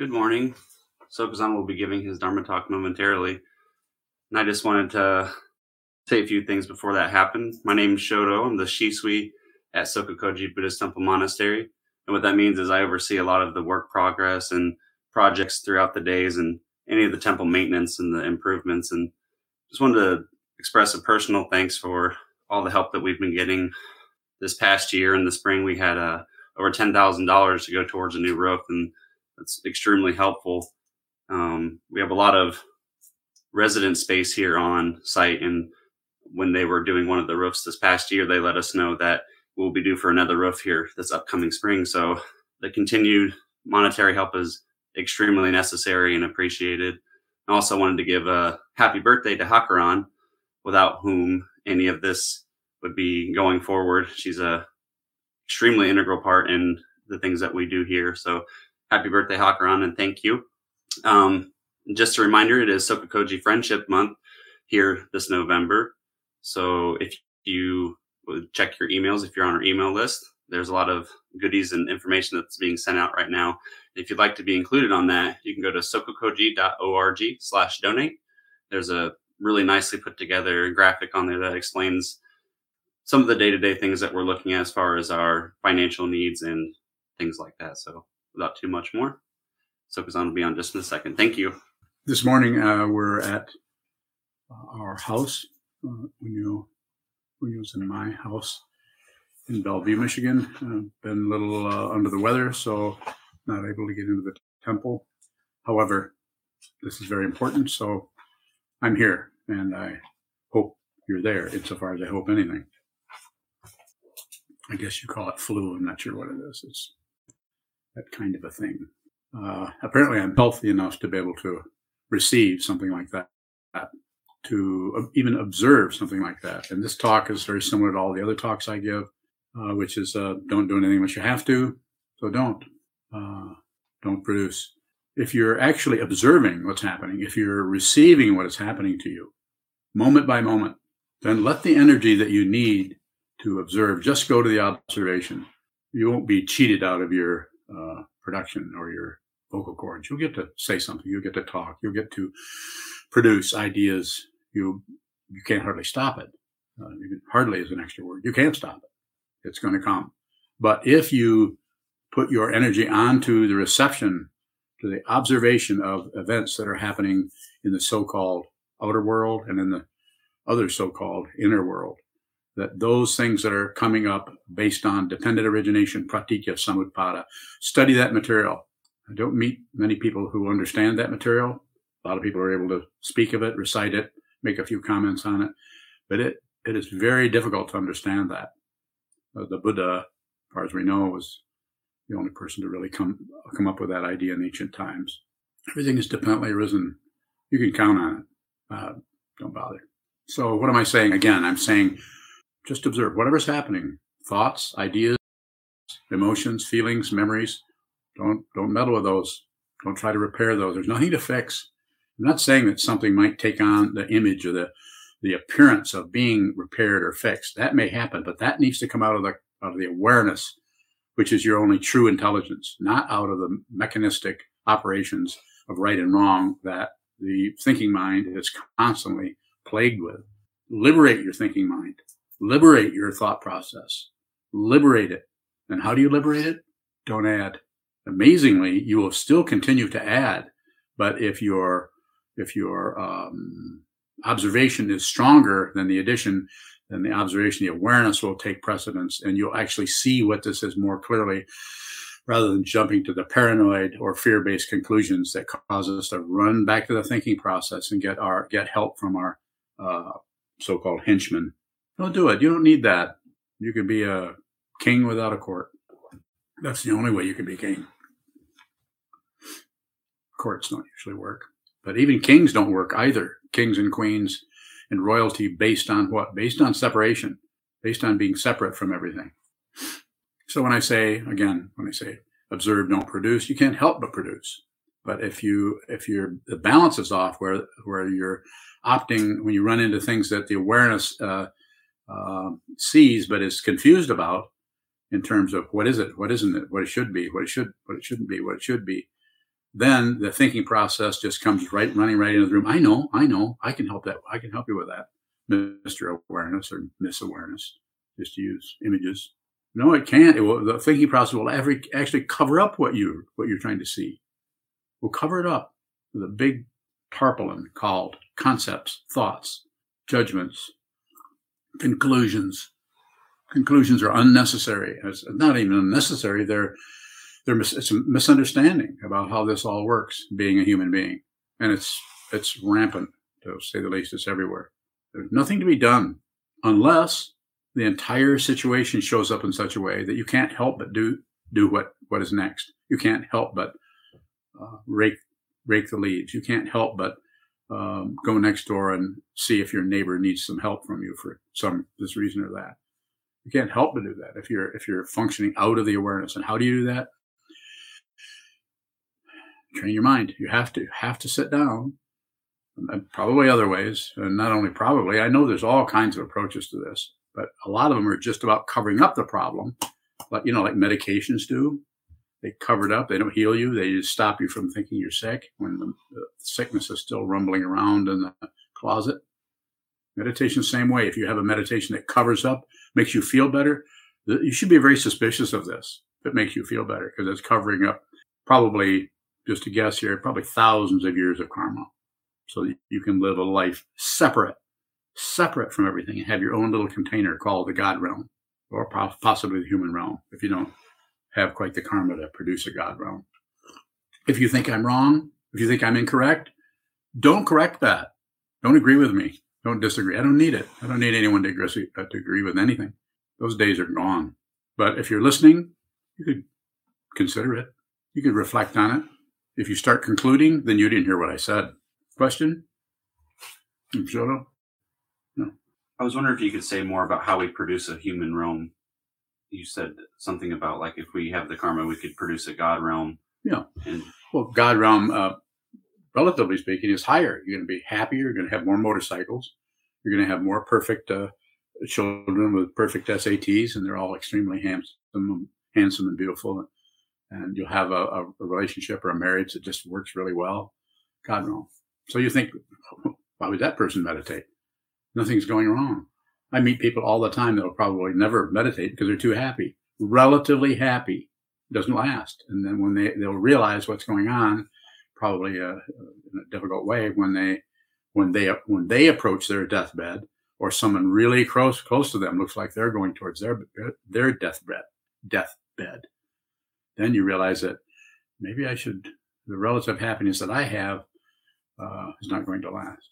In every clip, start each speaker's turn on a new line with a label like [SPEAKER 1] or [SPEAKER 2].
[SPEAKER 1] Good morning. Sokuzan will be giving his Dharma talk momentarily. And I just wanted to say a few things before that happened. My name is Shoto. I'm the Shisui at Sokukoji Buddhist Temple Monastery. And what that means is I oversee a lot of the work progress and projects throughout the days and any of the temple maintenance and the improvements. And just wanted to express a personal thanks for all the help that we've been getting this past year. In the spring, we had uh, over $10,000 to go towards a new roof, and that's extremely helpful. Um, we have a lot of resident space here on site, and when they were doing one of the roofs this past year, they let us know that we'll be due for another roof here this upcoming spring. So the continued monetary help is extremely necessary and appreciated. I also wanted to give a happy birthday to Hakuran, without whom any of this would be going forward. She's a extremely integral part in the things that we do here. So happy birthday, Hakuran, and thank you. Um, just a reminder, it is Sokukoji Friendship Month here this November. So if you check your emails, if you're on our email list, there's a lot of goodies and information that's being sent out right now. If you'd like to be included on that, you can go to sokukoji.org slash donate. There's a really nicely put together graphic on there that explains some of the day-to-day things that we're looking at as far as our financial needs and things like that. So without too much more, Sokuzan will be on just in a second. Thank you.
[SPEAKER 2] This morning uh, we're at our house. Uh, when you when you was in my house in Bellevue, Michigan. Uh, been a little uh, under the weather, so not able to get into the temple. However, this is very important, so I'm here, and I hope you're there insofar as I hope anything. I guess you call it flu. I'm not sure what it is. It's that kind of a thing. Uh, apparently, I'm healthy enough to be able to receive something like that, to even observe something like that. And this talk is very similar to all the other talks I give, uh, which is uh, don't do anything unless you have to. So don't. Uh, don't produce. If you're actually observing what's happening, if you're receiving what is happening to you, moment by moment, then let the energy that you need to observe just go to the observation. You won't be cheated out of your uh, production or your vocal cords. You'll get to say something. You'll get to talk. You'll get to produce ideas. You you can't hardly stop it. Uh, hardly is an extra word. You can't stop it. It's going to come. But if you put your energy onto the reception, to the observation of events that are happening in the so-called outer world and in the other so-called inner world, that those things that are coming up based on dependent origination, pratitya samutpada, study that material. I don't meet many people who understand that material. A lot of people are able to speak of it, recite it, make a few comments on it, but it, it is very difficult to understand that. Uh, the Buddha, as far as we know, was the only person to really come come up with that idea in ancient times. Everything is dependently arisen. You can count on it. Uh, don't bother. So, what am I saying? Again, I'm saying just observe whatever's happening thoughts, ideas, emotions, feelings, memories. Don't, don't meddle with those. Don't try to repair those. There's nothing to fix. I'm not saying that something might take on the image or the, the appearance of being repaired or fixed. That may happen, but that needs to come out of the, out of the awareness, which is your only true intelligence, not out of the mechanistic operations of right and wrong that the thinking mind is constantly plagued with. Liberate your thinking mind liberate your thought process, liberate it. And how do you liberate it? Don't add. Amazingly, you will still continue to add, but if your if your um, observation is stronger than the addition, then the observation, the awareness will take precedence, and you'll actually see what this is more clearly, rather than jumping to the paranoid or fear-based conclusions that cause us to run back to the thinking process and get our get help from our uh, so-called henchmen don't do it. You don't need that. You can be a king without a court. That's the only way you can be king. Courts don't usually work. But even kings don't work either. Kings and queens and royalty based on what? Based on separation, based on being separate from everything. So when I say, again, when I say observe, don't produce, you can't help but produce. But if you, if your, the balance is off where, where you're opting, when you run into things that the awareness, uh, uh, sees but is confused about in terms of what is it, what isn't it, what it should be, what it should, what it shouldn't be, what it should be. then the thinking process just comes right running right into the room. I know, I know, I can help that. I can help you with that, Mr. Awareness or Miss Awareness, just to use images. No, it can't. It will, the thinking process will every, actually cover up what you what you're trying to see. We'll cover it up with a big tarpaulin called concepts, thoughts, judgments, conclusions. Conclusions are unnecessary. It's not even unnecessary. They're they're it's a misunderstanding about how this all works. Being a human being, and it's it's rampant to say the least. It's everywhere. There's nothing to be done unless the entire situation shows up in such a way that you can't help but do do what what is next. You can't help but uh, rake rake the leaves. You can't help but um, go next door and see if your neighbor needs some help from you for some this reason or that. You can't help but do that if you're if you're functioning out of the awareness. And how do you do that? Train your mind. You have to have to sit down. And probably other ways, and not only probably. I know there's all kinds of approaches to this, but a lot of them are just about covering up the problem, like you know, like medications do they cover it up. They don't heal you. They just stop you from thinking you're sick when the, sickness is still rumbling around in the closet. Meditation, same way. If you have a meditation that covers up, makes you feel better, you should be very suspicious of this. If it makes you feel better because it's covering up probably, just a guess here, probably thousands of years of karma. So you can live a life separate, separate from everything and have your own little container called the God realm or possibly the human realm if you don't have quite the karma to produce a God realm. If you think I'm wrong, if you think I'm incorrect, don't correct that. Don't agree with me. Don't disagree. I don't need it. I don't need anyone to agree, uh, to agree with anything. Those days are gone. But if you're listening, you could consider it. You could reflect on it. If you start concluding, then you didn't hear what I said. Question?
[SPEAKER 1] No. I was wondering if you could say more about how we produce a human realm you said something about like if we have the karma, we could produce a god realm.
[SPEAKER 2] Yeah. And well, god realm, uh, relatively speaking, is higher. You're going to be happier. You're going to have more motorcycles. You're going to have more perfect uh, children with perfect SATs, and they're all extremely handsome, handsome and beautiful. And you'll have a, a, a relationship or a marriage that just works really well. God realm. So you think, why would that person meditate? Nothing's going wrong. I meet people all the time that'll probably never meditate because they're too happy, relatively happy. Doesn't last. And then when they, they'll realize what's going on, probably uh, in a difficult way when they, when they, when they approach their deathbed or someone really close, close to them looks like they're going towards their, their deathbed, deathbed. Then you realize that maybe I should, the relative happiness that I have uh, is not going to last.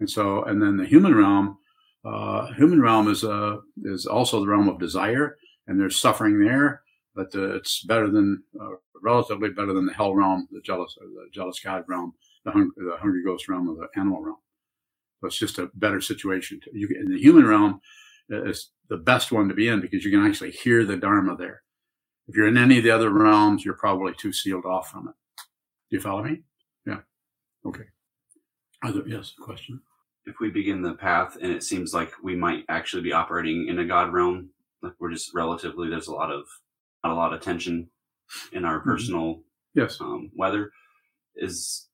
[SPEAKER 2] And so, and then the human realm, uh, human realm is uh, is also the realm of desire, and there's suffering there, but uh, it's better than uh, relatively better than the hell realm, the jealous the jealous god realm, the, hung, the hungry ghost realm, or the animal realm. So it's just a better situation. To, you, in the human realm is the best one to be in because you can actually hear the dharma there. If you're in any of the other realms, you're probably too sealed off from it. Do you follow me? Yeah. Okay. Other yes, question
[SPEAKER 1] if we begin the path and it seems like we might actually be operating in a god realm like we're just relatively there's a lot of not a lot of tension in our mm-hmm. personal
[SPEAKER 2] yes.
[SPEAKER 1] um, weather. Is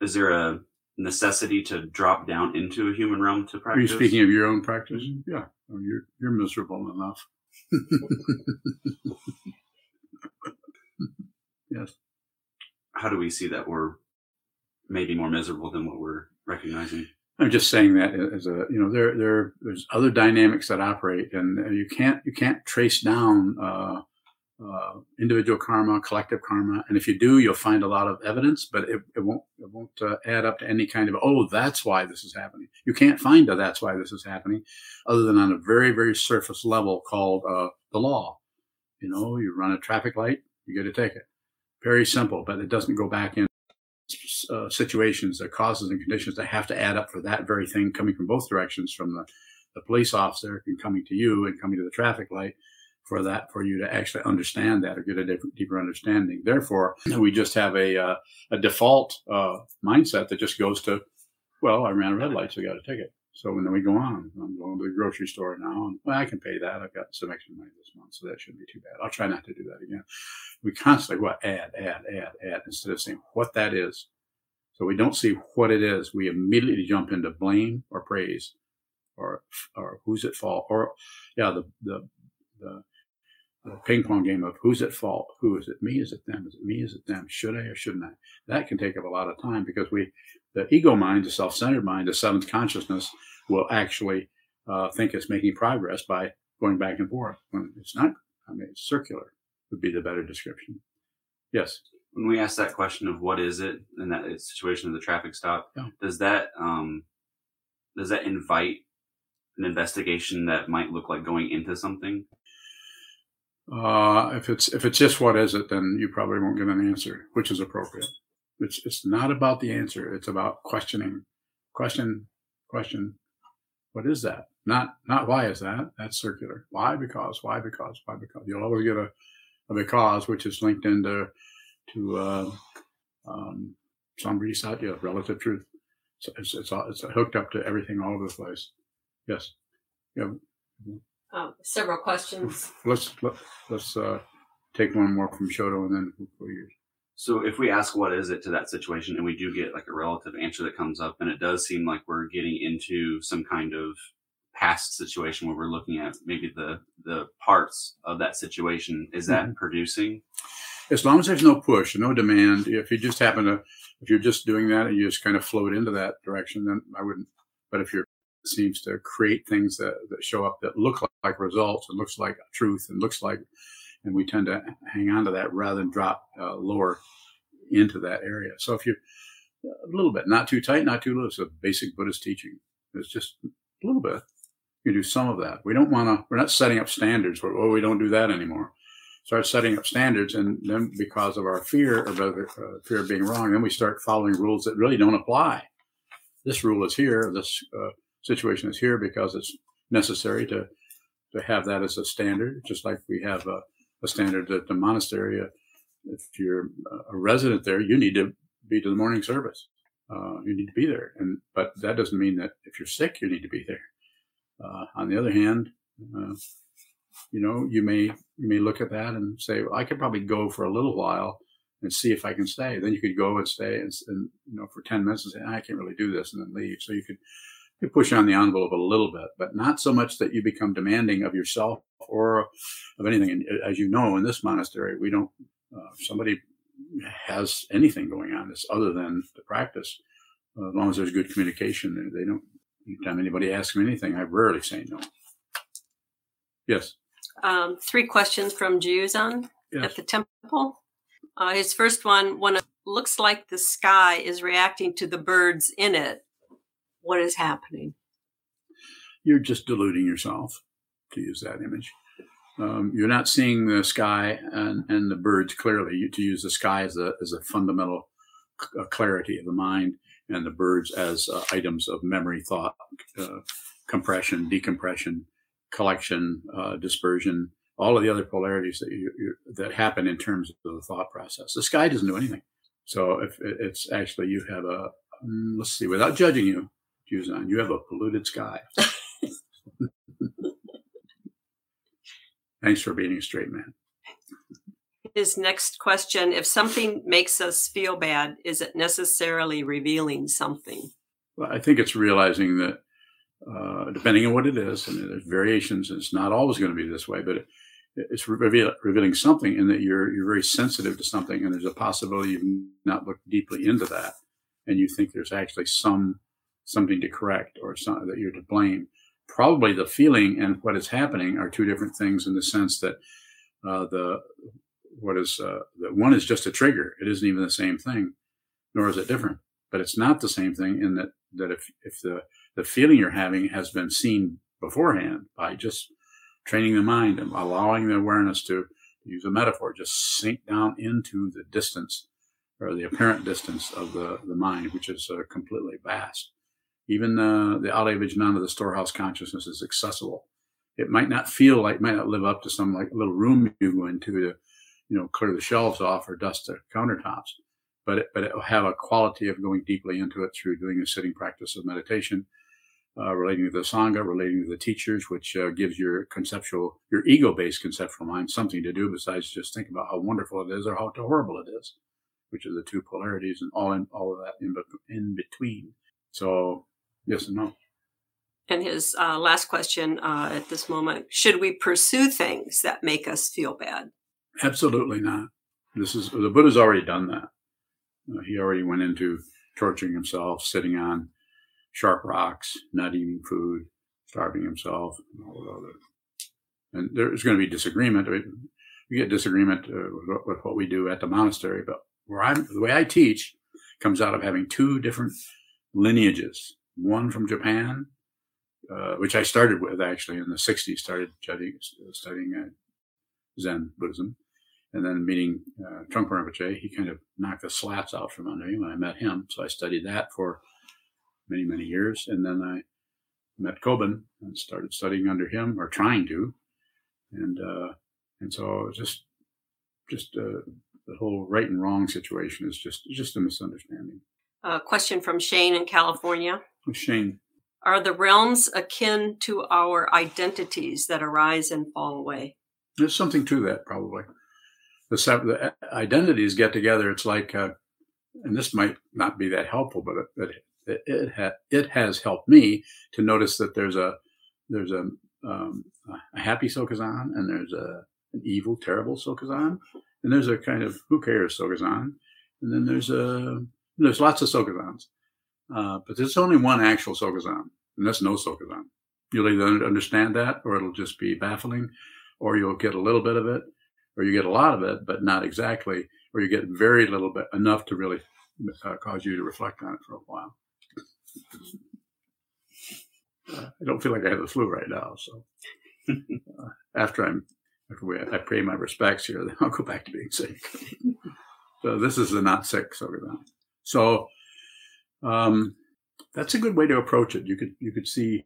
[SPEAKER 1] is there a necessity to drop down into a human realm to practice
[SPEAKER 2] are you speaking of your own practice? Mm-hmm. yeah. Oh, you're you're miserable enough. Yes.
[SPEAKER 1] How do we see that we're maybe more miserable than what we're recognizing
[SPEAKER 2] I'm just saying that as a you know there there there's other dynamics that operate, and you can't you can't trace down uh, uh, individual karma, collective karma, and if you do, you'll find a lot of evidence, but it, it won't it won't uh, add up to any kind of oh that's why this is happening. You can't find a that's why this is happening, other than on a very very surface level called uh, the law. You know, you run a traffic light, you get a ticket. Very simple, but it doesn't go back in uh, situations, the causes and conditions that have to add up for that very thing coming from both directions, from the, the police officer and coming to you and coming to the traffic light for that, for you to actually understand that or get a different, deeper understanding. Therefore, we just have a, uh, a default uh, mindset that just goes to, well, I ran a red light, so I got a ticket. So when then we go on. I'm going to the grocery store now, and well, I can pay that. I've got some extra money this month, so that shouldn't be too bad. I'll try not to do that again. We constantly what add, add, add, add instead of saying what that is. So we don't see what it is. We immediately jump into blame or praise, or or who's at fault, or yeah, the the the, the ping pong game of who's at fault, who is it me, is it them, is it me, is it them, should I or shouldn't I? That can take up a lot of time because we the ego mind, the self-centered mind, the seventh consciousness will actually uh, think it's making progress by going back and forth. When it's not, I mean, it's circular would be the better description. Yes.
[SPEAKER 1] When we ask that question of what is it in that situation of the traffic stop,
[SPEAKER 2] Yeah.
[SPEAKER 1] does that um, does that invite an investigation that might look like going into something?
[SPEAKER 2] Uh, if it's if it's just what is it, then you probably won't get an answer, which is appropriate. It's it's not about the answer. It's about questioning, question, question. What is that? Not not why is that? That's circular. Why? Because. Why? Because. Why? Because. You'll always get a, a because, which is linked into to uh, um, some reset, yeah, relative truth. So it's it's all, it's hooked up to everything all over the place. Yes. Yeah.
[SPEAKER 3] Um, several questions.
[SPEAKER 2] Let's let, let's uh, take one more from Shoto and then for you.
[SPEAKER 1] So if we ask what is it to that situation and we do get like a relative answer that comes up and it does seem like we're getting into some kind of past situation where we're looking at maybe the the parts of that situation is that
[SPEAKER 2] Mhm.
[SPEAKER 1] producing
[SPEAKER 2] As long as there's no push, and no demand. If you just happen to, if you're just doing that and you just kind of float into that direction, then I wouldn't. But if you're seems to create things that, that show up that look like, like results and looks like truth and looks like, and we tend to hang on to that rather than drop uh, lower into that area. So if you're a little bit, not too tight, not too loose, a basic Buddhist teaching. It's just a little bit. You do some of that. We don't want to. We're not setting up standards where oh we don't do that anymore. Start setting up standards, and then because of our fear rather, uh, fear of being wrong, then we start following rules that really don't apply. This rule is here. This uh, situation is here because it's necessary to to have that as a standard, just like we have a, a standard at the monastery. Uh, if you're a resident there, you need to be to the morning service. Uh, you need to be there, and but that doesn't mean that if you're sick, you need to be there. Uh, on the other hand, uh, you know, you may you may look at that and say, well, I could probably go for a little while and see if I can stay. Then you could go and stay and, and you know for ten minutes and say, I can't really do this, and then leave. So you could you push on the envelope a little bit, but not so much that you become demanding of yourself or of anything. And as you know, in this monastery, we don't. Uh, somebody has anything going on that's other than the practice, uh, as long as there's good communication, they don't. Anytime anybody asks me anything, I rarely say no. Yes.
[SPEAKER 3] Um, three questions from Juzan
[SPEAKER 2] Yes.
[SPEAKER 3] at the temple. Uh, his first one: When it looks like the sky is reacting to the birds in it, what is happening?
[SPEAKER 2] you're just deluding yourself to use that image. Um, you're not seeing the sky and, and the birds clearly. You, to use the sky as a, as a fundamental c- clarity of the mind, and the birds as uh, items of memory, thought, uh, compression, decompression, collection, uh, dispersion, all of the other polarities that you, you, that happen in terms of the thought process. The sky doesn't do anything. So if it's actually you have a mm, let's see, without judging you, Juzan, you have a polluted sky. Thanks for being a straight man.
[SPEAKER 3] His next question: If something makes us feel bad, is it necessarily revealing something?
[SPEAKER 2] Well, I think it's realizing that uh, depending on what it is, and there's variations, and it's not always going to be this way, but it, it's reveal, revealing something in that you're you're very sensitive to something, and there's a possibility you've not looked deeply into that, and you think there's actually some something to correct or some, that you're to blame. Probably the feeling and what is happening are two different things in the sense that uh, the what is uh, that one is just a trigger; it isn't even the same thing, nor is it different. But it's not the same thing in that that if if the the feeling you're having has been seen beforehand by just training the mind and allowing the awareness to use a metaphor, just sink down into the distance or the apparent distance of the, the mind, which is uh, completely vast. Even uh, the Alaya Vijnana, the storehouse consciousness, is accessible. It might not feel like, might not live up to some like little room you go into to, you know, clear the shelves off or dust the countertops, but it, but it will have a quality of going deeply into it through doing a sitting practice of meditation uh, relating to the Sangha, relating to the teachers, which uh, gives your conceptual, your ego based conceptual mind something to do besides just think about how wonderful it is or how horrible it is, which are the two polarities and all in all of that in, in between. So, yes and no.
[SPEAKER 3] And his uh, last question uh, at this moment should we pursue things that make us feel bad?
[SPEAKER 2] Absolutely not. This is the Buddha's already done that. Uh, he already went into torturing himself, sitting on sharp rocks, not eating food, starving himself, and all of. And there's going to be disagreement. We get disagreement uh, with, with what we do at the monastery, but where I'm, the way I teach comes out of having two different lineages. One from Japan, uh, which I started with actually in the 60s, started studying, studying uh, Zen Buddhism. And then meeting uh, Trungpa Rinpoche, he kind of knocked the slats out from under me when I met him. So I studied that for many, many years. And then I met Kobun and started studying under him or trying to. And, uh, and so just, just, uh, the whole right and wrong situation is just, just a misunderstanding.
[SPEAKER 3] A question from Shane in California.
[SPEAKER 2] Shane.
[SPEAKER 3] Are the realms akin to our identities that arise and fall away?
[SPEAKER 2] There's something to that, probably. The, the identities get together. It's like, uh, and this might not be that helpful, but it, it, it, ha- it has helped me to notice that there's a there's a, um, a happy Sokuzan and there's a an evil, terrible Sokuzan, and there's a kind of who cares Sokuzan, and then there's a there's lots of Sokuzans, uh, but there's only one actual Sokuzan, and that's no Sokuzan. You'll either understand that, or it'll just be baffling, or you'll get a little bit of it, or you get a lot of it, but not exactly, or you get very little bit, enough to really uh, cause you to reflect on it for a while. I don't feel like I have the flu right now, so uh, after I'm after we, I pay my respects here, then I'll go back to being sick. so this is the not sick Sokuzan. So um, that's a good way to approach it. You could you could see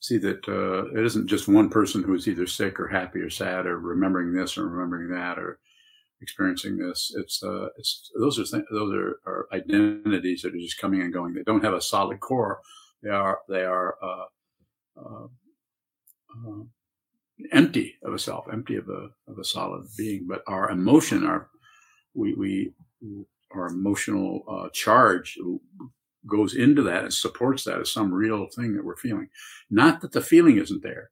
[SPEAKER 2] see that uh, it isn't just one person who is either sick or happy or sad or remembering this or remembering that or experiencing this. It's uh, it's those are th- those are, are, identities that are just coming and going. They don't have a solid core. They are they are uh, uh, uh empty of a self, empty of a of a solid being. But our emotion, our we we our emotional uh, charge goes into that and supports that as some real thing that we're feeling. Not that the feeling isn't there.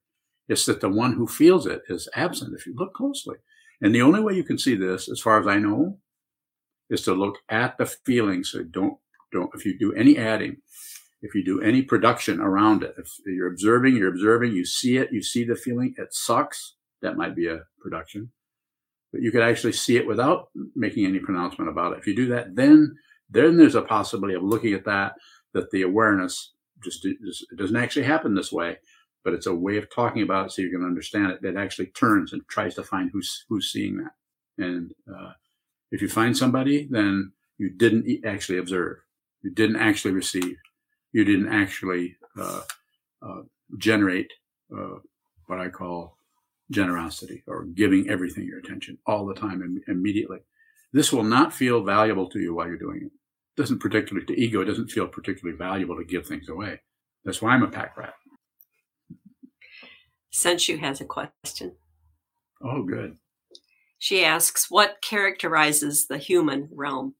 [SPEAKER 2] It's that the one who feels it is absent if you look closely. And the only way you can see this, as far as I know, is to look at the feeling. So don't, don't, if you do any adding, if you do any production around it, if you're observing, you're observing, you see it, you see the feeling, it sucks. That might be a production. But you could actually see it without making any pronouncement about it. If you do that, then then there's a possibility of looking at that, that the awareness just, just it doesn't actually happen this way, but it's a way of talking about it so you can understand it that actually turns and tries to find who's who's seeing that. And uh, if you find somebody, then you didn't actually observe, you didn't actually receive, you didn't actually uh, uh, generate uh, what I call generosity or giving everything your attention all the time and immediately. This will not feel valuable to you while you're doing it. it doesn't particularly to ego, it doesn't feel particularly valuable to give things away. That's why I'm a pack rat.
[SPEAKER 3] Senshu has a question.
[SPEAKER 2] Oh, good.
[SPEAKER 3] She asks, what characterizes the human realm?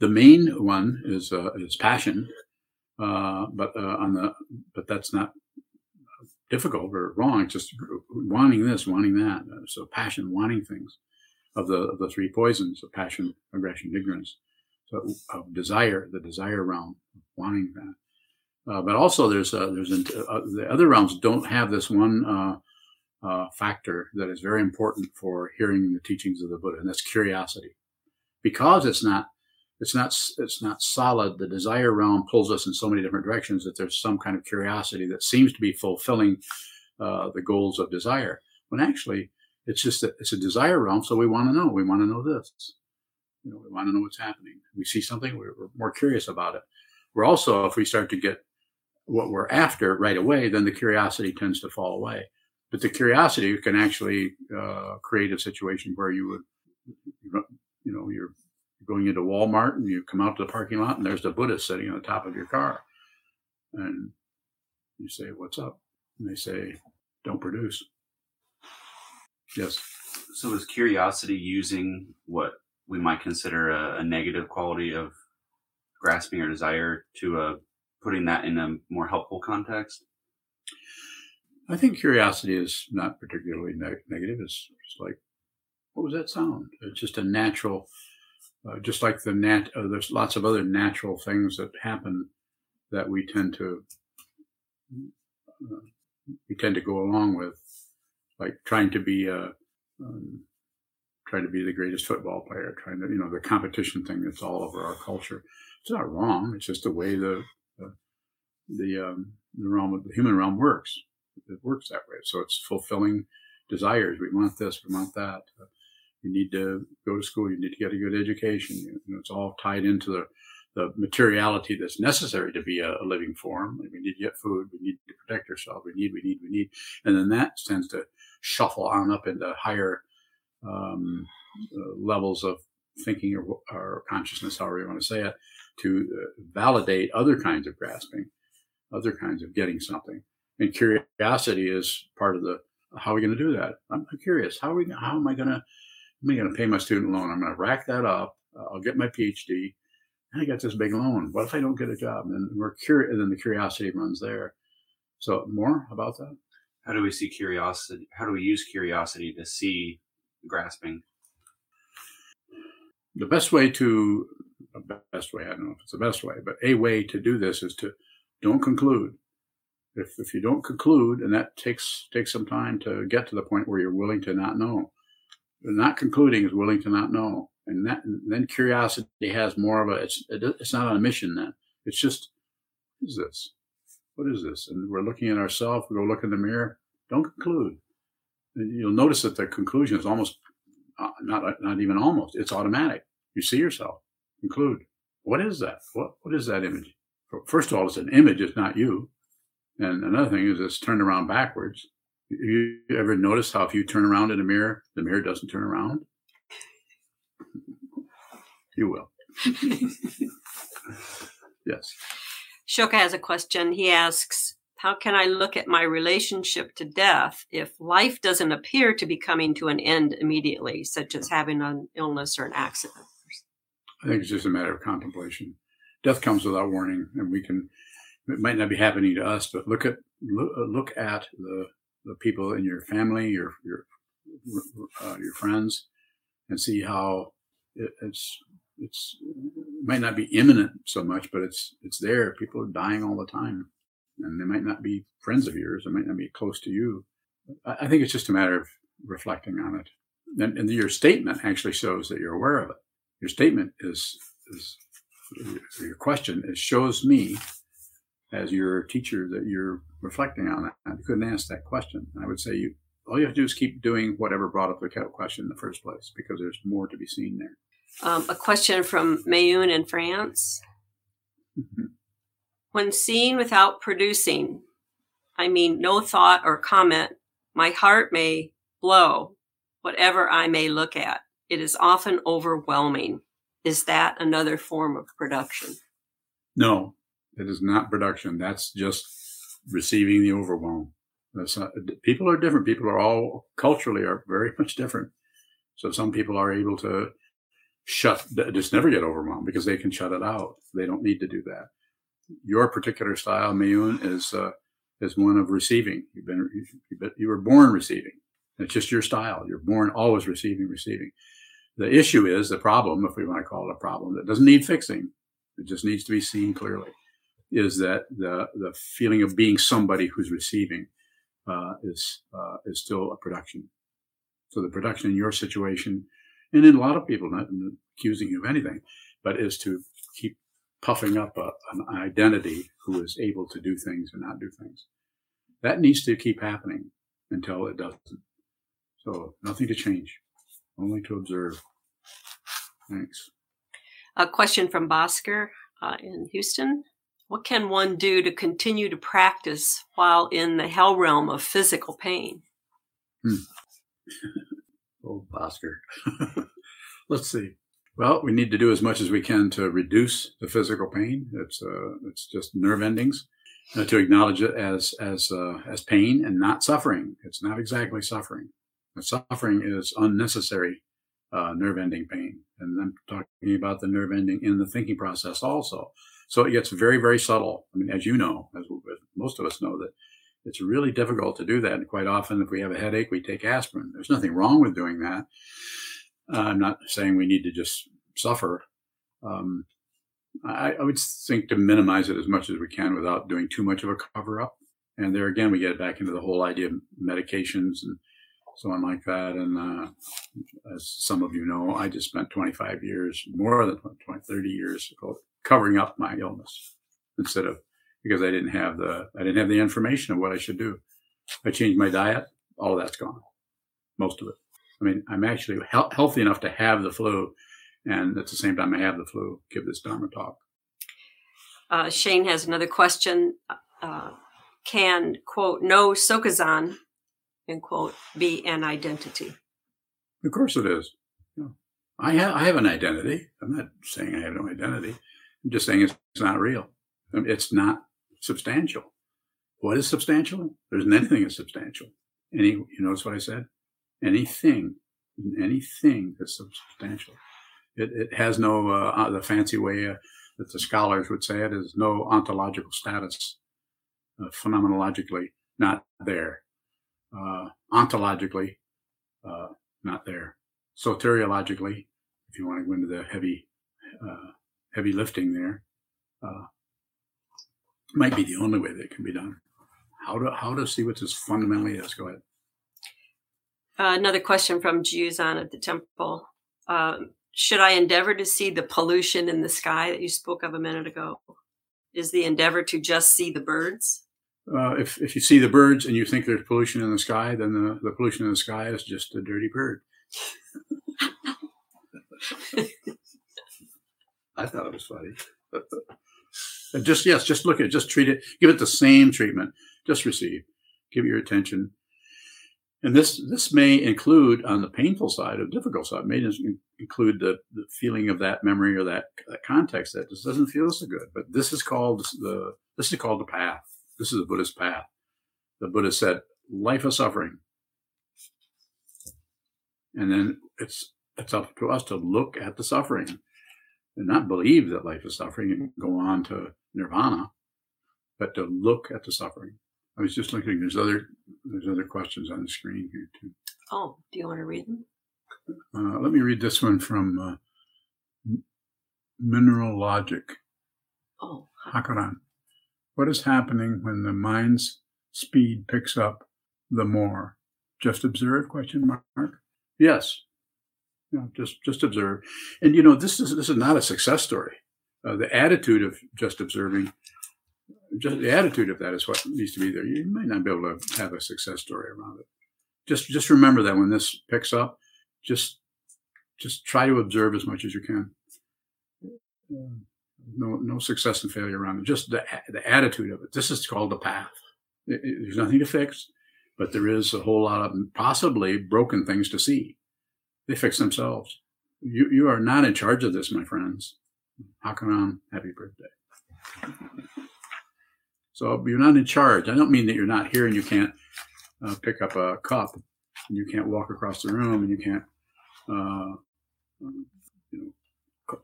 [SPEAKER 2] The main one is uh, is passion, uh, but uh, on the but that's not difficult or wrong. It's just wanting this, wanting that. So passion, wanting things of the of the three poisons of passion, aggression, ignorance. So of desire, the desire realm, wanting that. Uh, but also there's uh, there's uh, the other realms don't have this one factor that is very important for hearing the teachings of the Buddha, and that's curiosity. Because it's not it's not it's not solid. The desire realm pulls us in so many different directions that there's some kind of curiosity that seems to be fulfilling the goals of desire, when actually it's just that it's a desire realm, so we want to know. We want to know this. You know, we want to know what's happening. We see something, we're, we're more curious about it. We're also, if we start to get what we're after right away, then the curiosity tends to fall away. But the curiosity can actually uh, create a situation where you would, you know, you're going into Walmart and you come out to the parking lot and there's the Buddha sitting on the top of your car. And You say, What's up? And they say, Don't produce. Yes.
[SPEAKER 1] So is curiosity using what we might consider a, a negative quality of grasping or desire to uh, putting that in a more helpful context?
[SPEAKER 2] I think curiosity is not particularly ne- negative. It's, it's like, what was that sound? It's just a natural, uh, just like the nat. Uh, there's lots of other natural things that happen that we tend to uh, we tend to go along with, like trying to be a um, trying to be the greatest football player, trying to you know the competition thing that's all over our culture. It's not wrong. It's just the way the the um, the realm, of the human realm works. It works that way. So it's fulfilling desires. We want this. We want that. You need to go to school. You need to get a good education. You know, it's all tied into the the materiality that's necessary to be a, a, living form. We need to get food. We need to protect ourselves. We need, we need, we need. And then that tends to shuffle on up into higher um, uh, levels of thinking or, or, consciousness, however you want to say it, to uh, validate other kinds of grasping, other kinds of getting something. And curiosity is part of the how are we going to do that? I'm curious. How are we? How am I going to? Am I going to pay my student loan? I'm going to rack that up. Uh, I'll get my PhD and I got this big loan. What if I don't get a job? And we're curious, and then the curiosity runs there. So more about that.
[SPEAKER 1] How do we see curiosity? How do we use curiosity to see grasping?
[SPEAKER 2] The best way to, best way, I don't know if it's the best way, but a way to do this is to don't conclude. If, if you don't conclude, and that takes takes some time to get to the point where you're willing to not know. Not concluding is willing to not know and, that, and then curiosity has more of a it's it's not on a mission then. It's just what is this? What is this? And we're looking at ourselves we go look in the mirror don't conclude. And you'll notice that the conclusion is almost uh, not not even almost it's automatic. You see yourself conclude. What is that? What what is that image first of all it's an image it's not you and another thing is it's turned around backwards you ever notice how if you turn around in a mirror the mirror doesn't turn around you will. yes.
[SPEAKER 3] Shoka has a question. He asks, How can I look at my relationship to death if life doesn't appear to be coming to an end immediately, such as having an illness or an accident?
[SPEAKER 2] I think it's just a matter of contemplation. Death comes without warning, and we can. It might not be happening to us, but look at look, look at the the people in your family, your your uh, your friends, and see how it, it's it's it might not be imminent so much, but it's it's there. People are dying all the time, and they might not be friends of yours. They might not be close to you. I, I think it's just a matter of reflecting on it. And, and, your statement actually shows that you're aware of it. Your statement is is your question. It shows me as your teacher that you're reflecting on that. You couldn't ask that question. I would say you all you have to do is keep doing whatever brought up the question in the first place because there's more to be seen there.
[SPEAKER 3] Um, a question from Mayun in France. Mm-hmm. When seeing without producing, I mean no thought or comment, my heart may blow, whatever I may look at. It is often overwhelming. Is that another form of production?
[SPEAKER 2] No, it is not production. That's just receiving the overwhelm. Not, people are different. People are all culturally are very much different. So some people are able to shut, just never get overwhelmed because they can shut it out. They don't need to do that. Your particular style, Mayun, is uh, is one of receiving. You've been you were born receiving. It's just your style. You're born always receiving, receiving. The issue is the problem, if we want to call it a problem, that doesn't need fixing. It just needs to be seen clearly. Is that the the feeling of being somebody who's receiving uh, is uh, is still a production. So the production in your situation and in a lot of people, not accusing you of anything, but is to keep puffing up a, an identity who is able to do things and not do things. That needs to keep happening until it doesn't. So nothing to change, only to observe. Thanks.
[SPEAKER 3] A question from Bosker uh, in Houston. What can one do to continue to practice while in the hell realm of physical pain?
[SPEAKER 2] Hmm. Oh, Bosker. Let's see. Well, we need to do as much as we can to reduce the physical pain. It's uh, it's just nerve endings, uh, to acknowledge it as as uh, as pain and not suffering. It's not exactly suffering. Suffering is unnecessary uh, nerve ending pain, and I'm talking about the nerve ending in the thinking process also. So it gets very very subtle. I mean, as you know, as most of us know, that it's really difficult to do that. And quite often, if we have a headache, we take aspirin. There's nothing wrong with doing that. Uh, I'm not saying we need to just suffer. Um, I, I, would think to minimize it as much as we can without doing too much of a cover up. And there again, we get back into the whole idea of medications and so on like that. And uh, as some of you know, I just spent 25 years, more than 20, 30 years covering up my illness instead of because I didn't have the I didn't have the information of what I should do. I changed my diet, all that's gone, most of it. I mean, I'm actually he- healthy enough to have the flu, and at the same time, I have the flu. Give this Dharma talk.
[SPEAKER 3] Uh, Shane has another question. Uh, can quote no Sokuzan end quote be an identity?
[SPEAKER 2] Of course it is. I have I have an identity. I'm not saying I have no identity. I'm just saying it's, it's not real. It's not substantial. What is substantial? There isn't anything that's substantial. Any, you notice what I said? Anything, anything that's substantial. It, it has no, uh, uh, the fancy way uh, that the scholars would say it is no ontological status, uh, phenomenologically not there, uh, ontologically uh, not there, soteriologically, if you want to go into the heavy, heavy lifting there, might be the only way that it can be done. How to how to see what this fundamentally is? Go ahead.
[SPEAKER 3] Uh, another question from Juzan at the temple. Uh, should I endeavor to see the pollution in the sky that you spoke of a minute ago? Is the endeavor to just see the birds?
[SPEAKER 2] Uh, if, if you see the birds and you think there's pollution in the sky, then the, the pollution in the sky is just a dirty bird. I thought it was funny. Just yes, just look at it, just treat it, give it the same treatment, just receive, give it your attention. And this this may include on the painful side, of difficult side, may include the, the feeling of that memory or that, that context that just doesn't feel so good. But this is called the this is called the path. This is the Buddhist path. The Buddha said, life is suffering. And then it's it's up to us to look at the suffering and not believe that life is suffering and go on to nirvana, but to look at the suffering. I was just looking. There's other there's other questions on the screen here too.
[SPEAKER 3] Oh, do you want to read them?
[SPEAKER 2] Uh, let me read this one from uh, Mineral Logic.
[SPEAKER 3] Oh,
[SPEAKER 2] Hakuran. What is happening when the mind's speed picks up the more? Just observe? Question mark. Yes. Just just observe. And you know this is this is not a success story uh, the attitude of just observing, just the attitude of that is what needs to be there. You might not be able to have a success story around it. Just just remember that when this picks up, just just try to observe as much as you can. Uh, no no success and failure around it. Just the the attitude of it. This is called the path. It, it, there's nothing to fix, but there is a whole lot of possibly broken things to see. They fix themselves. You you are not in charge of this, my friends. Hakuran, happy birthday. So you're not in charge. I don't mean that you're not here and you can't uh, pick up a cup and you can't walk across the room and you can't, uh, you know,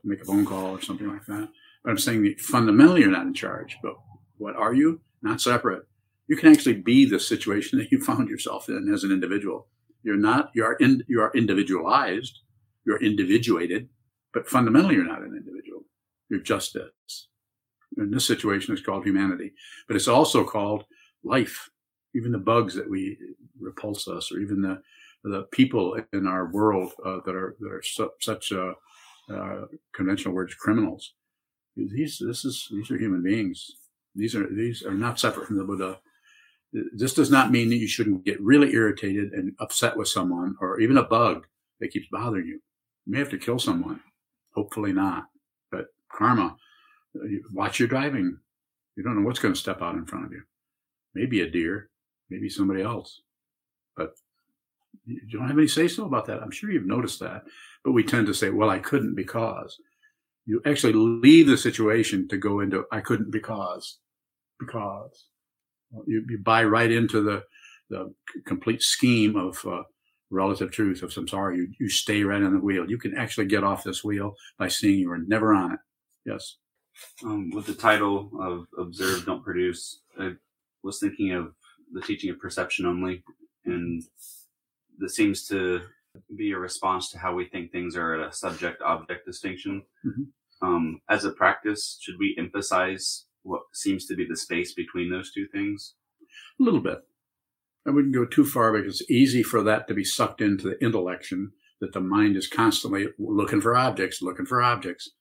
[SPEAKER 2] make a phone call or something like that. But I'm saying that fundamentally you're not in charge. But what are you? Not separate. You can actually be the situation that you found yourself in as an individual. You're not. You are in. You are individualized. You're individuated. But fundamentally, you're not an individual. You're just this. In this situation, it's called humanity, but it's also called life. Even the bugs that we repulse us, or even the the people in our world uh, that are that are su- such uh, uh, conventional words criminals. These this is these are human beings. These are these are not separate from the Buddha. This does not mean that you shouldn't get really irritated and upset with someone, or even a bug that keeps bothering you. You may have to kill someone Hopefully not. But karma, watch your driving. You don't know what's going to step out in front of you. Maybe a deer, maybe somebody else. But you don't have any say so about that. I'm sure you've noticed that. But we tend to say, well, I couldn't because. You actually leave the situation to go into, I couldn't because. because you, you buy right into the the complete scheme of uh, relative truth of samsara. You you stay right on the wheel. You can actually get off this wheel by seeing you were never on it. Yes.
[SPEAKER 1] Um, with the title of "Observe, Don't Produce," I was thinking of the teaching of perception only, and that seems to be a response to how we think things are at a subject-object distinction.
[SPEAKER 2] Mm-hmm.
[SPEAKER 1] Um, as a practice, should we emphasize what seems to be the space between those two things?
[SPEAKER 2] A little bit. I wouldn't go too far because it's easy for that to be sucked into the intellection that the mind is constantly looking for objects, looking for objects.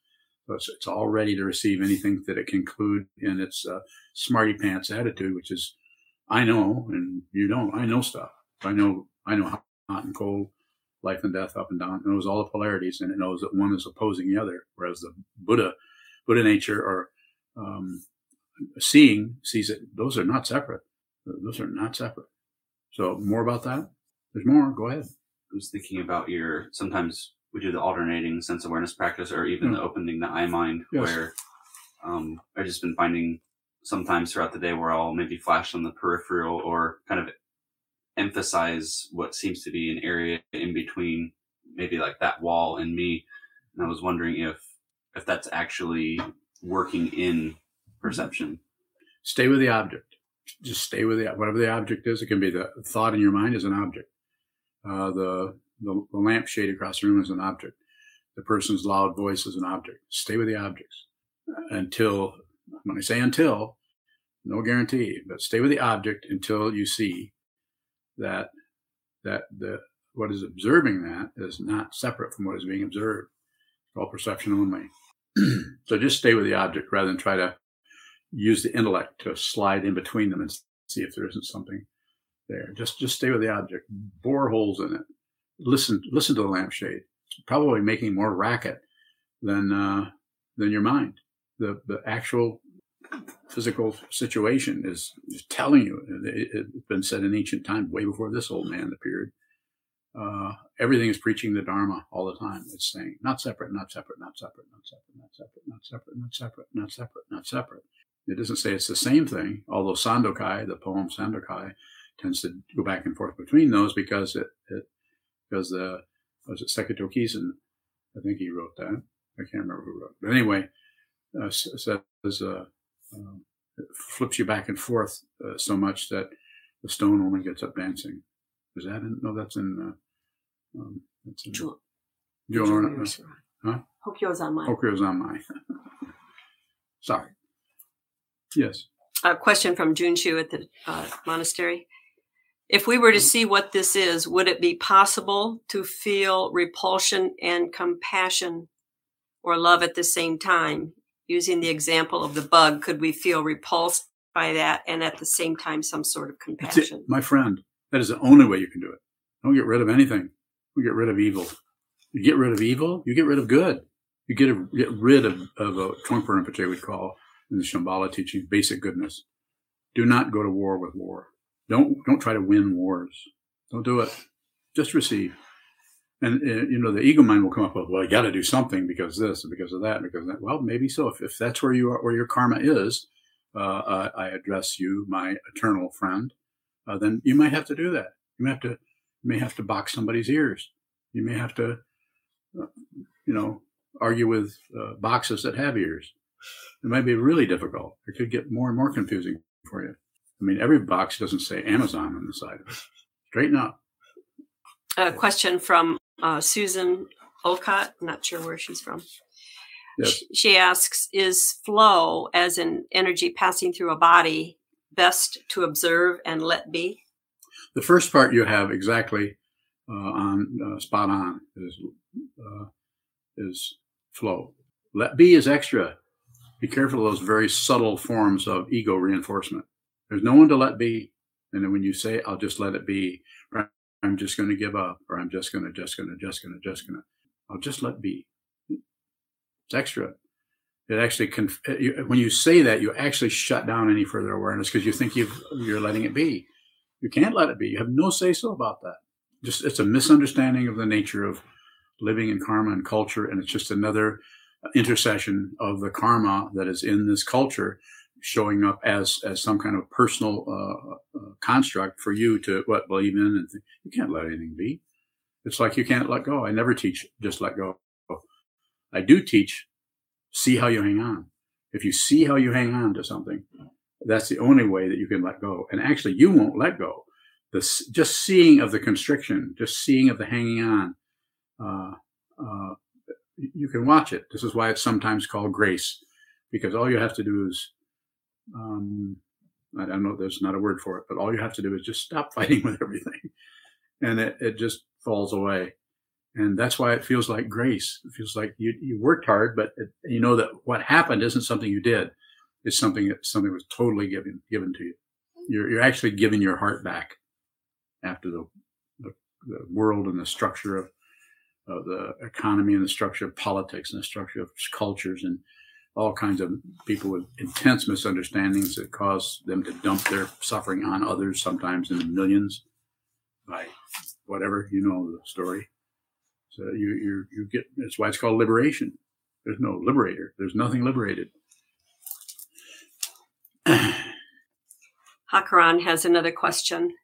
[SPEAKER 2] So it's, it's all ready to receive anything that it can include in its uh, smarty pants attitude, which is, I know and you don't. I know stuff. I know. I know hot and cold, life and death, up and down. It knows all the polarities, and it knows that one is opposing the other. Whereas the Buddha, Buddha nature, or um, seeing sees it. Those are not separate. Those are not separate. So more about that. There's more. Go ahead.
[SPEAKER 1] I was thinking about your sometimes we do the alternating sense awareness practice or even
[SPEAKER 2] Yeah.
[SPEAKER 1] the opening the eye mind
[SPEAKER 2] Yes.
[SPEAKER 1] where um, I've just been finding sometimes throughout the day where I'll maybe flash on the peripheral or kind of emphasize what seems to be an area in between maybe like that wall and me. And I was wondering if if that's actually working in perception.
[SPEAKER 2] Stay with the object. Just stay with the whatever the object is. It can be the thought in your mind is an object. Uh, the, the the lampshade across the room is an object. The person's loud voice is an object. Stay with the objects until when I say until, no guarantee, but stay with the object until you see that that the what is observing that is not separate from what is being observed. It's called perception only. so just stay with the object rather than try to use the intellect to slide in between them and see if there isn't something there. Just just stay with the object. Bore holes in it. Listen listen to the lampshade. It's probably making more racket than uh, than your mind. The the actual physical situation is, is telling you. It, it's been said in ancient time, way before this old man appeared. Uh, everything is preaching the Dharma all the time. It's saying not separate, not separate, not separate, not separate, not separate, not separate, not separate, not separate, not separate. It doesn't say it's the same thing, although Sandokai, the poem Sandokai, tends to go back and forth between those because it, it because the was it Sekito Kisen, I think he wrote that. I can't remember who wrote. it. But anyway, uh, says uh, uh, it flips you back and forth uh, so much that the stone only gets up dancing. Is that in? No, that's in. Uh, um, that's in.
[SPEAKER 3] Jewel-
[SPEAKER 2] Jewel- Huh?
[SPEAKER 3] Hokyo Zanmai.
[SPEAKER 2] Okyo's on my. Sorry. Yes.
[SPEAKER 3] A question from Junshu at the uh, monastery. If we were to see what this is, would it be possible to feel repulsion and compassion or love at the same time? Using the example of the bug, could we feel repulsed by that and at the same time some sort of compassion?
[SPEAKER 2] my friend. That is the only way you can do it. Don't get rid of anything. We get rid of evil. You get rid of evil, you get rid of good. You get, a, get rid of, of a Trungpa Rinpoche would call in the Shambhala teaching basic goodness. Do not go to war with war. Don't don't try to win wars. Don't do it. Just receive. And uh, you know the ego mind will come up with, well, I got to do something because this, and because of that, and because of that. Well, maybe so. If, if that's where you are, where your karma is, uh, uh, I address you, my eternal friend. Uh, then you might have to do that. You may have to, you may have to box somebody's ears. You may have to, uh, you know, argue with uh, boxes that have ears. It might be really difficult. It could get more and more confusing for you. I mean, every box doesn't say Amazon on the side of it. Straighten up.
[SPEAKER 3] A question from uh, Susan Olcott. Not sure where she's from.
[SPEAKER 2] Yes.
[SPEAKER 3] She asks, is flow as an energy passing through a body best to observe and let be?
[SPEAKER 2] The first part you have exactly uh, on uh, spot on is uh, is flow. Let be is extra. Be careful of those very subtle forms of ego reinforcement. There's no one to let be, and then when you say, "I'll just let it be," "I'm just going to give up," or "I'm just going to, just going to, just going to, just going to," I'll just let be. It's extra. It actually, conf- you, when you say that, you actually shut down any further awareness because you think you've, you're letting it be. You can't let it be. You have no say so about that. Just it's a misunderstanding of the nature of living in karma and culture, and it's just another intercession of the karma that is in this culture, showing up as as some kind of personal uh, uh, construct for you to what believe in and think. you can't let anything be. It's like you can't let go. I never teach just let go. I do teach see how you hang on. If you see how you hang on to something, that's the only way that you can let go. And actually, you won't let go. The just seeing of the constriction, just seeing of the hanging on, uh, uh, you can watch it. This is why it's sometimes called grace, because all you have to do is, um, I don't know, there's not a word for it, but all you have to do is just stop fighting with everything, and it, it just falls away. And that's why it feels like grace. It feels like you, you worked hard, but it, you know that what happened isn't something you did. It's something that something was totally given given to you. You're, you're actually giving your heart back after the, the, the world and the structure of, of the economy and the structure of politics and the structure of cultures and all kinds of people with intense misunderstandings that cause them to dump their suffering on others, sometimes in the millions by whatever, you know the story. So you you you get that's why it's called liberation. There's no liberator. There's nothing liberated.
[SPEAKER 3] Hakuran has another question.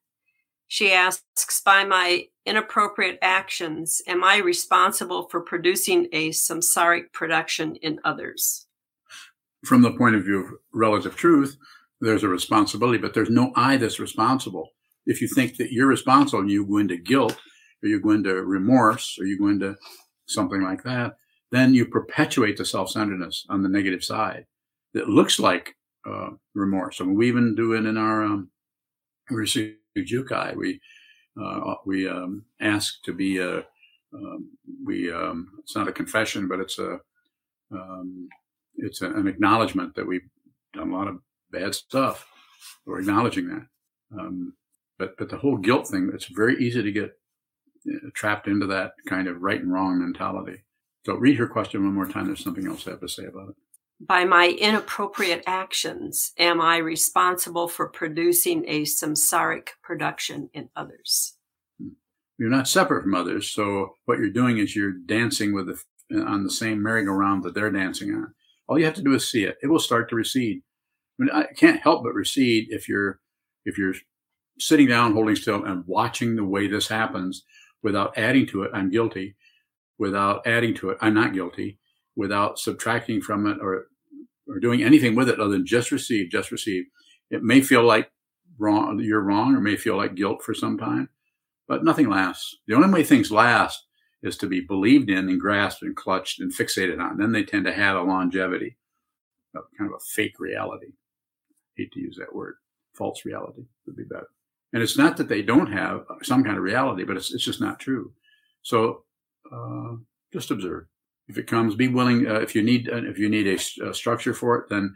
[SPEAKER 3] She asks, by my inappropriate actions, am I responsible for producing a samsaric production in others?
[SPEAKER 2] From the point of view of relative truth, there's a responsibility, but there's no I that's responsible. If you think that you're responsible and you go into guilt, or you go into remorse, or you go into something like that, then you perpetuate the self-centeredness on the negative side. That looks like uh, remorse. I mean, we even do it in our um, Jukai. We uh, we um, ask to be a um, we um, it's not a confession, but it's a um, it's a, an acknowledgement that we've done a lot of bad stuff. We're acknowledging that. Um, but but the whole guilt thing, it's very easy to get trapped into that kind of right and wrong mentality. So read her question one more time. There's something else I have to say about it.
[SPEAKER 3] By my inappropriate actions, am I responsible for producing a samsaric production in others?
[SPEAKER 2] You're not separate from others. So what you're doing is you're dancing with the, on the same merry-go-round that they're dancing on. All you have to do is see it. It will start to recede. I mean, I can't help but recede if you're if you're sitting down, holding still, and watching the way this happens without adding to it, I'm guilty. Without adding to it, I'm not guilty. Without subtracting from it or or doing anything with it other than just receive, just receive. It may feel like wrong, you're wrong, or may feel like guilt for some time, but nothing lasts. The only way things last is to be believed in and grasped and clutched and fixated on. Then they tend to have a longevity, a kind of a fake reality. I hate to use that word. False reality would be better. And it's not that they don't have some kind of reality, but it's, it's just not true. So uh, just observe. If it comes, be willing. Uh, if you need uh, if you need a, a structure for it, then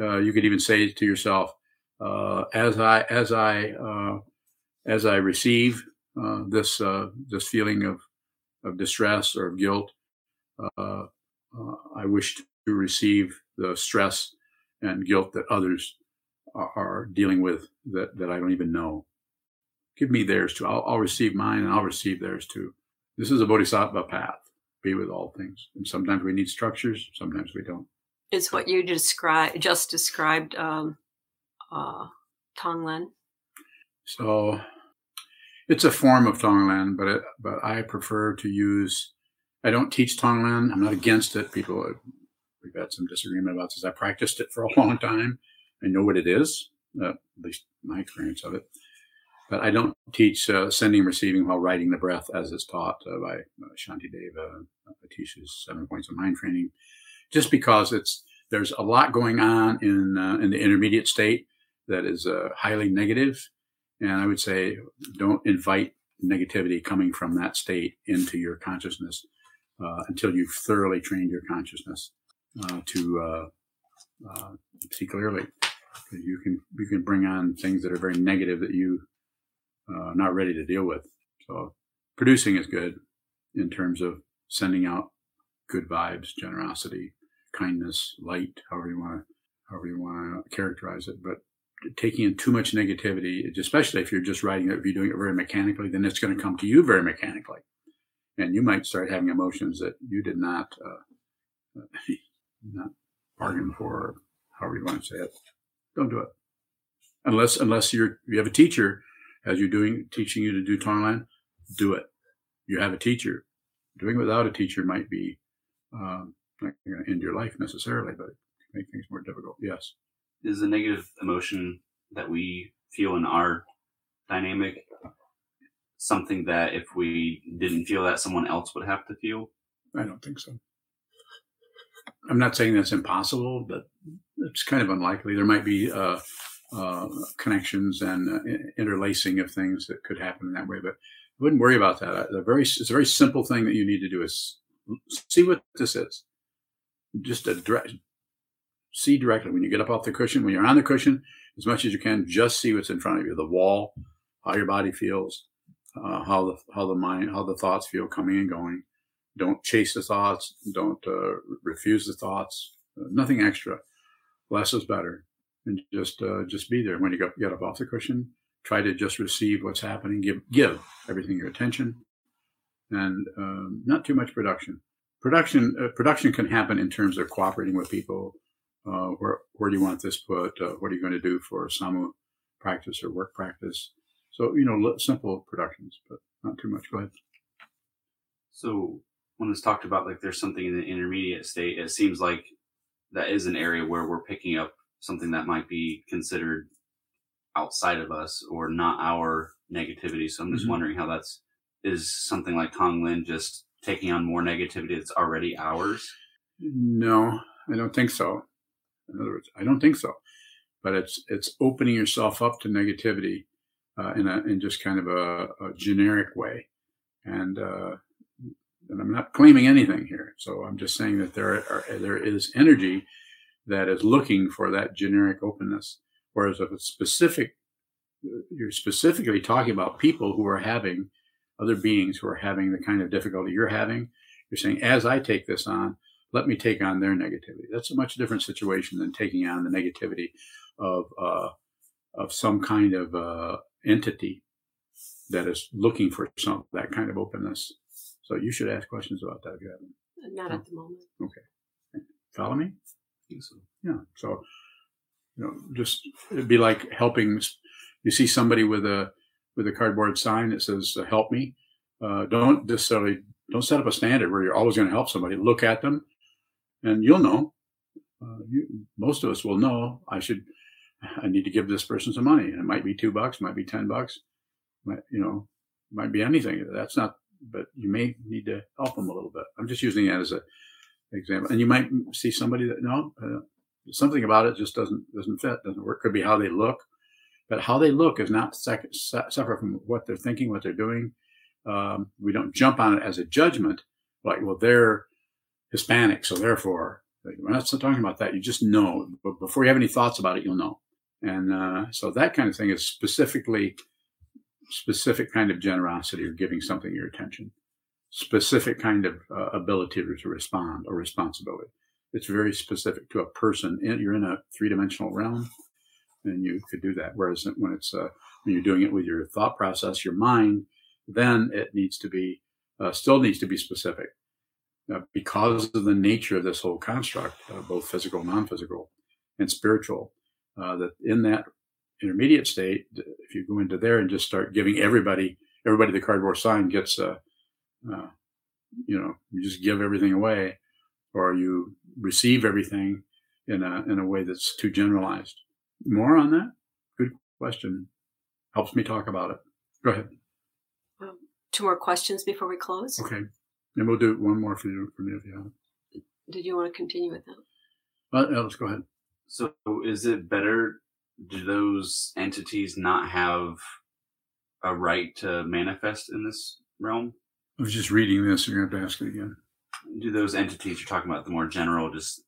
[SPEAKER 2] uh, you could even say to yourself, uh, as I as I uh, as I receive this this feeling of of distress or of guilt, I wish to receive the stress and guilt that others are dealing with that, that I don't even know. Give me theirs too. I'll, I'll receive mine and I'll receive theirs too. This is a bodhisattva path. Be with all things. And sometimes we need structures, sometimes we don't.
[SPEAKER 3] Is what you described just described um, uh, Tonglen?
[SPEAKER 2] So it's a form of Tonglen, but it, but I prefer to use. I don't teach Tonglen. I'm not against it. People, we've had some disagreement about this. I practiced it for a long time. I know what it is, uh, at least my experience of it. But I don't teach uh, sending and receiving while riding the breath as is taught uh, by uh, Shantideva. I teach his seven points of mind training, just because it's there's a lot going on in uh, in the intermediate state that is uh, highly negative, and I would say don't invite negativity coming from that state into your consciousness uh, until you've thoroughly trained your consciousness to see clearly you can you can bring on things that are very negative that you uh, not ready to deal with. So producing is good in terms of sending out good vibes, generosity, kindness, light, however you want to however you want to characterize it. But taking in too much negativity, especially if you're just writing it, if you're doing it very mechanically, then it's going to come to you very mechanically, and you might start having emotions that you did not uh, not bargain for, however you want to say it. Don't do it unless unless you're you have a teacher as you're doing teaching you to do Tonglen. Do it. You have a teacher. Doing without a teacher might be um, not going to end your life necessarily, but make things more difficult. Yes.
[SPEAKER 1] Is a negative emotion that we feel in our dynamic something that if we didn't feel that someone else would have to feel?
[SPEAKER 2] I don't think so. I'm not saying that's impossible, but it's kind of unlikely. There might be uh, uh, connections and uh, interlacing of things that could happen in that way, but I wouldn't worry about that. The very, it's a very simple thing that you need to do is see what this is. Just a direct, see directly when you get up off the cushion. When you're on the cushion, as much as you can, just see what's in front of you: the wall, how your body feels, uh, how the how the mind, how the thoughts feel coming and going. Don't chase the thoughts. Don't uh, refuse the thoughts. Uh, nothing extra. Less is better. And just uh, just be there when you get, up off the cushion. Try to just receive what's happening. Give give everything your attention, and um, not too much production. Production uh, production can happen in terms of cooperating with people. Uh, where where do you want this put? Uh, what are you going to do for samu practice or work practice? So you know, simple productions, but not too much. Go ahead.
[SPEAKER 1] So when it's talked about like there's something in the intermediate state, it seems like that is an area where we're picking up something that might be considered outside of us or not our negativity. So I'm just mm-hmm. wondering how that's is something like Tonglen just taking on more negativity that's already ours?
[SPEAKER 2] No, I don't think so. In other words, I don't think so. But it's it's opening yourself up to negativity uh, in a in just kind of a, a generic way, and uh, and I'm not claiming anything here. So I'm just saying that there are there is energy that is looking for that generic openness. Whereas if it's specific, you're specifically talking about people who are having other beings who are having the kind of difficulty you're having. You're saying, as I take this on, let me take on their negativity. That's a much different situation than taking on the negativity of uh, of some kind of uh, entity that is looking for some that kind of openness. So you should ask questions about that if you haven't.
[SPEAKER 3] Not at the moment.
[SPEAKER 2] Okay. Follow me?
[SPEAKER 1] So.
[SPEAKER 2] Yeah. So, you know, just it'd be like helping. You see somebody with a with a cardboard sign that says uh, "Help me." Uh, don't necessarily don't set up a standard where you're always going to help somebody. Look at them, and you'll know. Uh, you, most of us will know. I should. I need to give this person some money. And it might be two bucks, might be ten bucks, might you know, might be anything. That's not. But you may need to help them a little bit. I'm just using that as a example. And you might see somebody that no, uh, something about it just doesn't doesn't fit, doesn't work. Could be how they look, but how they look is not sec- separate from what they're thinking, what they're doing. Um, we don't jump on it as a judgment, like well they're Hispanic, so therefore we're not talking about that. You just know, but before you have any thoughts about it, you'll know. And uh, so that kind of thing is specifically specific kind of generosity or giving something your attention specific kind of uh, ability to respond or responsibility. It's very specific to a person. You're in a three dimensional realm, and you could do that. Whereas when it's uh, when you're doing it with your thought process, your mind, then it needs to be uh, still needs to be specific uh, because of the nature of this whole construct, uh, both physical, non-physical, and spiritual. Uh, that in that intermediate state, if you go into there and just start giving everybody everybody the cardboard sign gets a uh, you know, you just give everything away, or you receive everything in a in a way that's too generalized. More on that? Good question. Helps me talk about it. Go ahead.
[SPEAKER 3] Um, two more questions before we close.
[SPEAKER 2] Okay, and we'll do one more for you for me if you have.
[SPEAKER 3] Did you want to continue with that?
[SPEAKER 2] Well, yeah, let's go ahead.
[SPEAKER 1] So, is it better? Do those entities not have a right to manifest in this realm?
[SPEAKER 2] I was just reading this. You're going to have to ask it again.
[SPEAKER 1] Do those entities you're talking about, the more general, just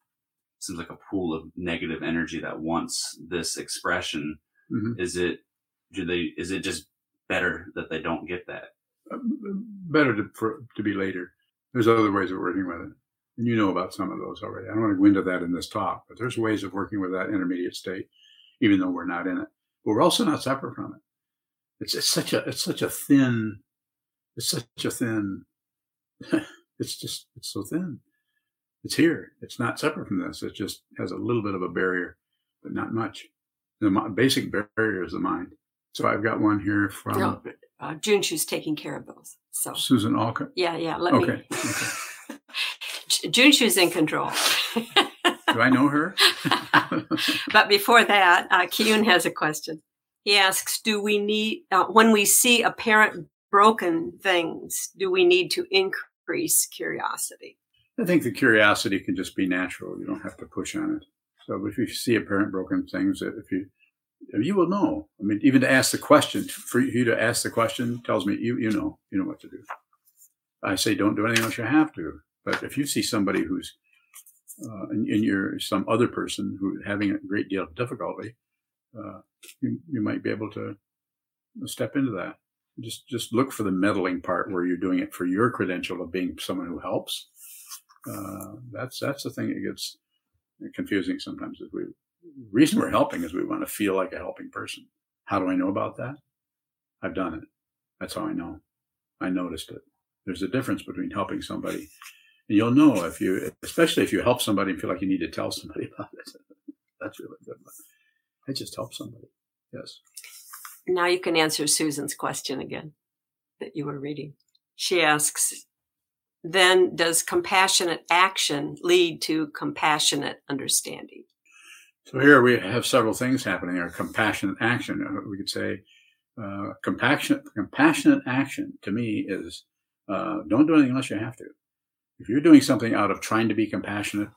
[SPEAKER 1] seems like a pool of negative energy that wants this expression? Mm-hmm. Is it? Do they? Is it just better that they don't get that?
[SPEAKER 2] Uh, better to for, to be later. There's other ways of working with it, and you know about some of those already. I don't want to go into that in this talk, but there's ways of working with that intermediate state, even though we're not in it. But we're also not separate from it. It's, it's such a it's such a thin it's such a thin, it's just, it's so thin. It's here. It's not separate from this. It just has a little bit of a barrier, but not much. The basic barrier is the mind. So I've got one here from
[SPEAKER 3] no, uh, Junshu's taking care of those. So
[SPEAKER 2] Susan Alka.
[SPEAKER 3] Yeah, yeah. Let
[SPEAKER 2] okay.
[SPEAKER 3] me. Okay. June Junshu's in control.
[SPEAKER 2] Do I know her?
[SPEAKER 3] but before that, uh, Kiyun has a question. He asks, "Do we need uh, when we see apparent broken things? Do we need to increase curiosity?"
[SPEAKER 2] I think the curiosity can just be natural. You don't have to push on it. So if you see apparent broken things, if you you will know. I mean, even to ask the question, for you to ask the question tells me you you know you know what to do. I say don't do anything unless you have to. But if you see somebody who's uh, and, and, you're some other person who's having a great deal of difficulty, uh, you, you might be able to step into that. Just just look for the meddling part where you're doing it for your credential of being someone who helps. Uh, that's that's the thing that gets confusing sometimes. Is we reason we're helping is we want to feel like a helping person. How do I know about that? I've done it. That's how I know. I noticed it. There's a difference between helping somebody, and you'll know if you, especially if you help somebody and feel like you need to tell somebody about it. That's really good. I just help somebody. Yes.
[SPEAKER 3] Now you can answer Susan's question again that you were reading. She asks, then does compassionate action lead to compassionate understanding?
[SPEAKER 2] So here we have several things happening. Our compassionate action, uh, we could say, uh, compassionate, compassionate action to me is uh, don't do anything unless you have to. If you're doing something out of trying to be compassionate,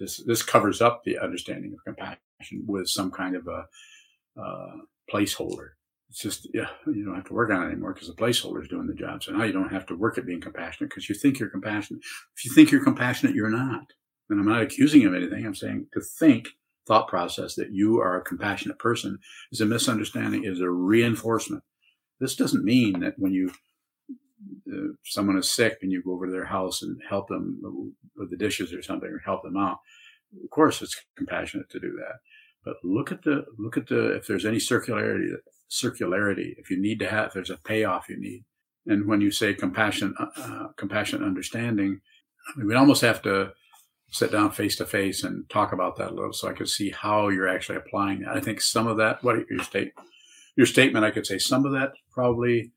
[SPEAKER 2] this this covers up the understanding of compassion with some kind of a uh, placeholder. It's just yeah, you don't have to work on it anymore because the placeholder is doing the job. So now you don't have to work at being compassionate because you think you're compassionate. If you think you're compassionate, you're not. And I'm not accusing you of anything. I'm saying to think thought process that you are a compassionate person is a misunderstanding, is a reinforcement. This doesn't mean that when you uh, someone is sick and you go over to their house and help them with the dishes or something or help them out. Of course, it's compassionate to do that. But look at the look at the if there's any circularity circularity if you need to have there's a payoff you need and when you say compassion uh, uh compassionate understanding I mean, we almost have to sit down face to face and talk about that a little so I could see how you're actually applying that. I think some of that, what your state, your statement, I could say some of that probably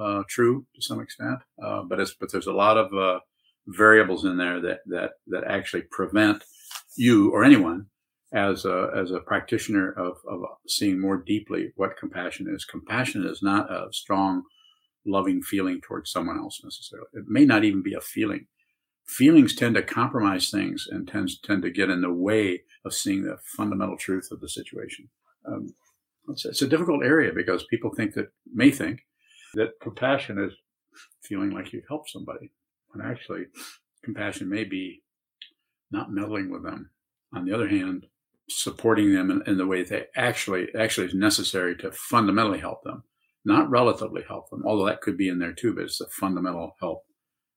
[SPEAKER 2] uh, true to some extent, uh, but it's but there's a lot of uh, variables in there that that that actually prevent you or anyone as a as a practitioner of of seeing more deeply what compassion is. Compassion is not a strong, loving feeling towards someone else necessarily. It may not even be a feeling feelings tend to compromise things and tends tend to get in the way of seeing the fundamental truth of the situation. Um, it's, it's, a difficult area because people think that may think that compassion is feeling like you've helped somebody, when actually compassion may be not meddling with them. On the other hand, supporting them in, in the way they actually actually is necessary to fundamentally help them, not relatively help them. Although that could be in there too, but it's a fundamental help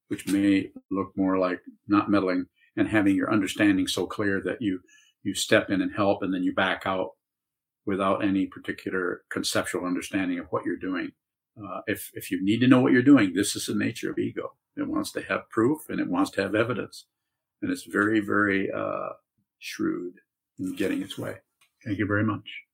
[SPEAKER 2] which may look more like not meddling and having your understanding so clear that you you step in and help and then you back out without any particular conceptual understanding of what you're doing. Uh, if if you need to know what you're doing, this is the nature of ego. It wants to have proof and it wants to have evidence, and it's very very uh, shrewd in getting its way. Thank you very much.